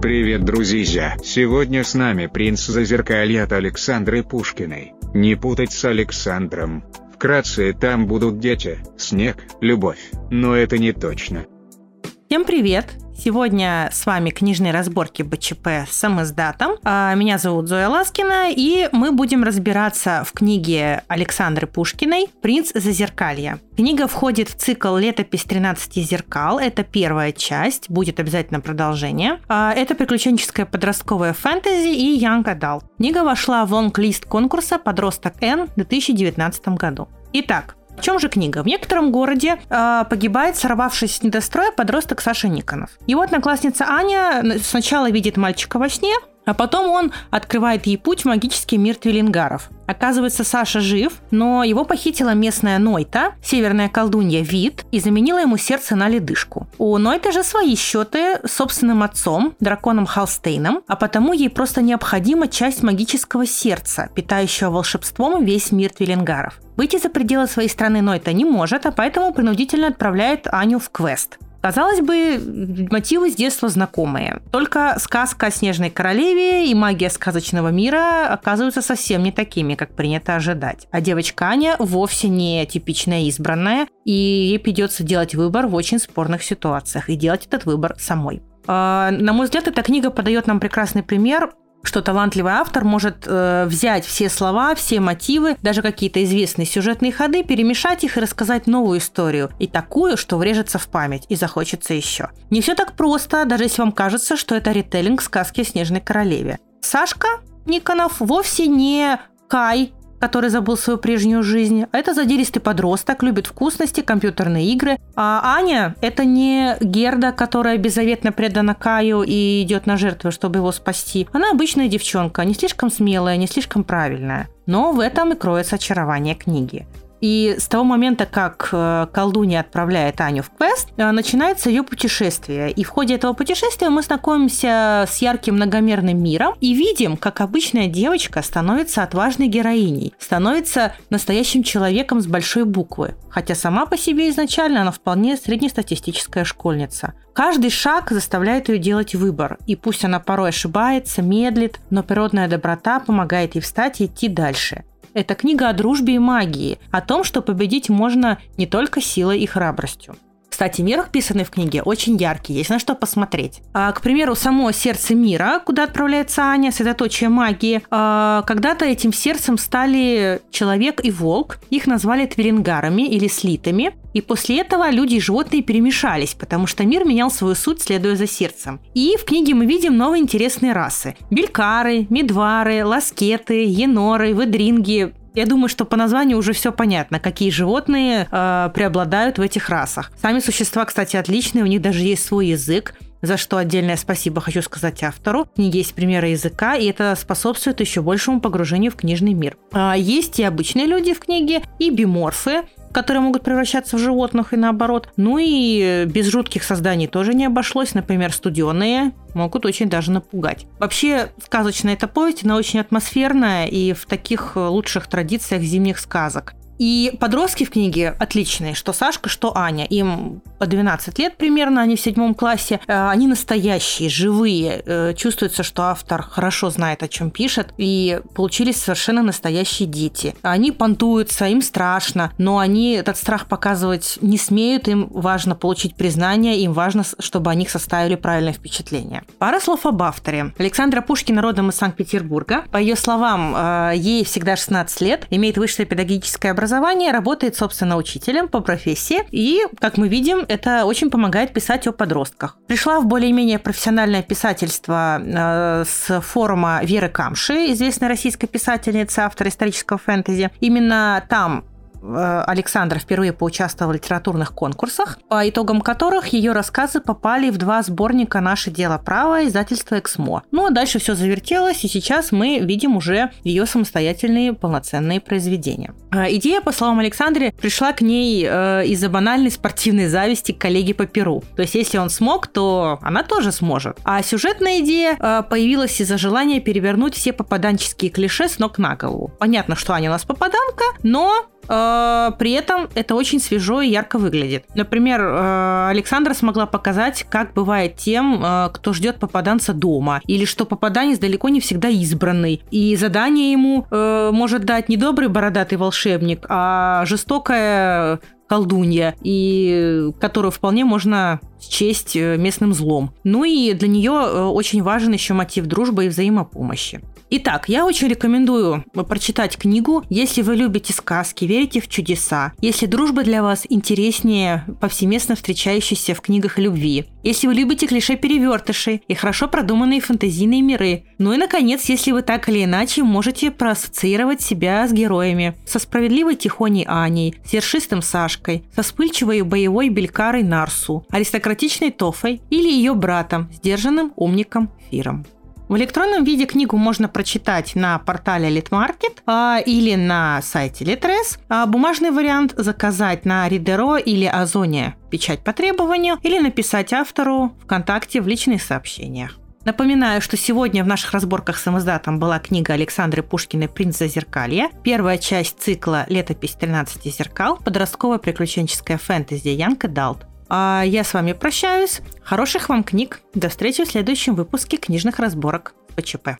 Привет, друзья! Сегодня с нами принц Зазеркалья от Александры Пушкиной. Не путать с Александром. Вкратце, там будут дети, снег, любовь. Но это не точно. Всем привет! Сегодня с вами книжные разборки БЧП с самоиздатом. А, меня зовут Зоя Ласкина, и мы будем разбираться в книге Александры Пушкиной «Принц Зазеркалья». Книга входит в цикл «Летопись 13 зеркал». Это первая часть, будет обязательно продолжение. А, это приключенческое подростковое фэнтези и Young Adult. Книга вошла в лонг-лист конкурса «Подросток Н» в 2019 году. Итак, в чем же книга? В некотором городе э, погибает, сорвавшись с недостроя, подросток Саша Никонов. Его одноклассница Аня сначала видит мальчика во сне, а потом он открывает ей путь в магический мир твилингаров. Оказывается, Саша жив, но его похитила местная Нойта, северная колдунья Вид, и заменила ему сердце на ледышку. У Нойты же свои счеты с собственным отцом, драконом Халстейном, а потому ей просто необходима часть магического сердца, питающего волшебством весь мир твилингаров. Выйти за пределы своей страны Нойта не может, а поэтому принудительно отправляет Аню в квест. Казалось бы, мотивы с детства знакомые. Только сказка о Снежной Королеве и магия сказочного мира оказываются совсем не такими, как принято ожидать. А девочка Аня вовсе не типичная избранная, и ей придется делать выбор в очень спорных ситуациях и делать этот выбор самой. А, на мой взгляд, эта книга подает нам прекрасный пример что талантливый автор может э, взять все слова, все мотивы, даже какие-то известные сюжетные ходы, перемешать их и рассказать новую историю. И такую, что врежется в память и захочется еще. Не все так просто, даже если вам кажется, что это ритейлинг сказки о Снежной Королеве. Сашка Никонов вовсе не Кай который забыл свою прежнюю жизнь. А это задиристый подросток, любит вкусности, компьютерные игры. А Аня – это не Герда, которая беззаветно предана Каю и идет на жертву, чтобы его спасти. Она обычная девчонка, не слишком смелая, не слишком правильная. Но в этом и кроется очарование книги. И с того момента, как э, колдунья отправляет Аню в квест, э, начинается ее путешествие. И в ходе этого путешествия мы знакомимся с ярким многомерным миром и видим, как обычная девочка становится отважной героиней, становится настоящим человеком с большой буквы. Хотя сама по себе изначально она вполне среднестатистическая школьница. Каждый шаг заставляет ее делать выбор, и пусть она порой ошибается, медлит, но природная доброта помогает ей встать и идти дальше. Это книга о дружбе и магии, о том, что победить можно не только силой и храбростью. Кстати, мир, описанный в книге, очень яркий, есть на что посмотреть. А, к примеру, само сердце мира, куда отправляется Аня, средоточие магии. А, когда-то этим сердцем стали человек и волк. Их назвали твилингарами или слитами. И после этого люди и животные перемешались, потому что мир менял свою суть, следуя за сердцем. И в книге мы видим новые интересные расы. Белькары, медвары, ласкеты, еноры, выдринги, я думаю, что по названию уже все понятно, какие животные э, преобладают в этих расах. Сами существа, кстати, отличные, у них даже есть свой язык за что отдельное спасибо хочу сказать автору. В книге есть примеры языка, и это способствует еще большему погружению в книжный мир. А есть и обычные люди в книге, и биморфы, которые могут превращаться в животных и наоборот. Ну и без жутких созданий тоже не обошлось. Например, студеные могут очень даже напугать. Вообще, сказочная эта повесть, она очень атмосферная и в таких лучших традициях зимних сказок. И подростки в книге отличные, что Сашка, что Аня. Им по 12 лет примерно, они в седьмом классе. Э, они настоящие, живые. Э, чувствуется, что автор хорошо знает, о чем пишет. И получились совершенно настоящие дети. Они понтуются, им страшно, но они этот страх показывать не смеют. Им важно получить признание, им важно, чтобы о них составили правильное впечатление. Пара слов об авторе. Александра Пушкина родом из Санкт-Петербурга. По ее словам, э, ей всегда 16 лет, имеет высшее педагогическое образование образования, работает, собственно, учителем по профессии. И, как мы видим, это очень помогает писать о подростках. Пришла в более-менее профессиональное писательство э, с форума Веры Камши, известной российской писательницы, автор исторического фэнтези. Именно там Александра впервые поучаствовала в литературных конкурсах, по итогам которых ее рассказы попали в два сборника «Наше дело право» издательства «Эксмо». Ну а дальше все завертелось, и сейчас мы видим уже ее самостоятельные полноценные произведения. А идея, по словам Александры, пришла к ней э, из-за банальной спортивной зависти к коллеге по Перу. То есть если он смог, то она тоже сможет. А сюжетная идея э, появилась из-за желания перевернуть все попаданческие клише с ног на голову. Понятно, что Аня у нас попаданка, но э, при этом это очень свежо и ярко выглядит. Например, э, Александра смогла показать, как бывает тем, э, кто ждет попаданца дома, или что попаданец далеко не всегда избранный, и задание ему э, может дать не добрый бородатый волшебник, а жестокая колдунья, и которую вполне можно счесть э, местным злом. Ну и для нее э, очень важен еще мотив дружбы и взаимопомощи. Итак, я очень рекомендую прочитать книгу, если вы любите сказки, верите в чудеса, если дружба для вас интереснее повсеместно встречающейся в книгах любви, если вы любите клише-перевертыши и хорошо продуманные фантазийные миры, ну и, наконец, если вы так или иначе можете проассоциировать себя с героями, со справедливой Тихоней Аней, с ершистым Сашкой, со вспыльчивой боевой Белькарой Нарсу, аристократичной Тофой или ее братом, сдержанным умником Фиром. В электронном виде книгу можно прочитать на портале Литмаркет а, или на сайте Литрес. А бумажный вариант заказать на Ридеро или Озоне, печать по требованию, или написать автору ВКонтакте в личных сообщениях. Напоминаю, что сегодня в наших разборках с издатом была книга Александры Пушкиной «Принц Зазеркалья», первая часть цикла «Летопись 13 зеркал», подростковая приключенческая фэнтези Янка Далт. А я с вами прощаюсь. Хороших вам книг. До встречи в следующем выпуске книжных разборок ПЧП.